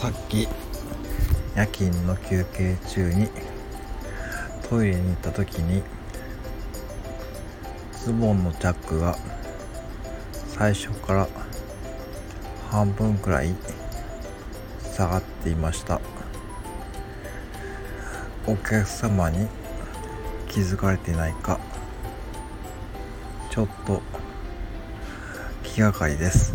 さっき夜勤の休憩中にトイレに行った時にズボンのチャックが最初から半分くらい下がっていましたお客様に気づかれてないかちょっと気がかりです。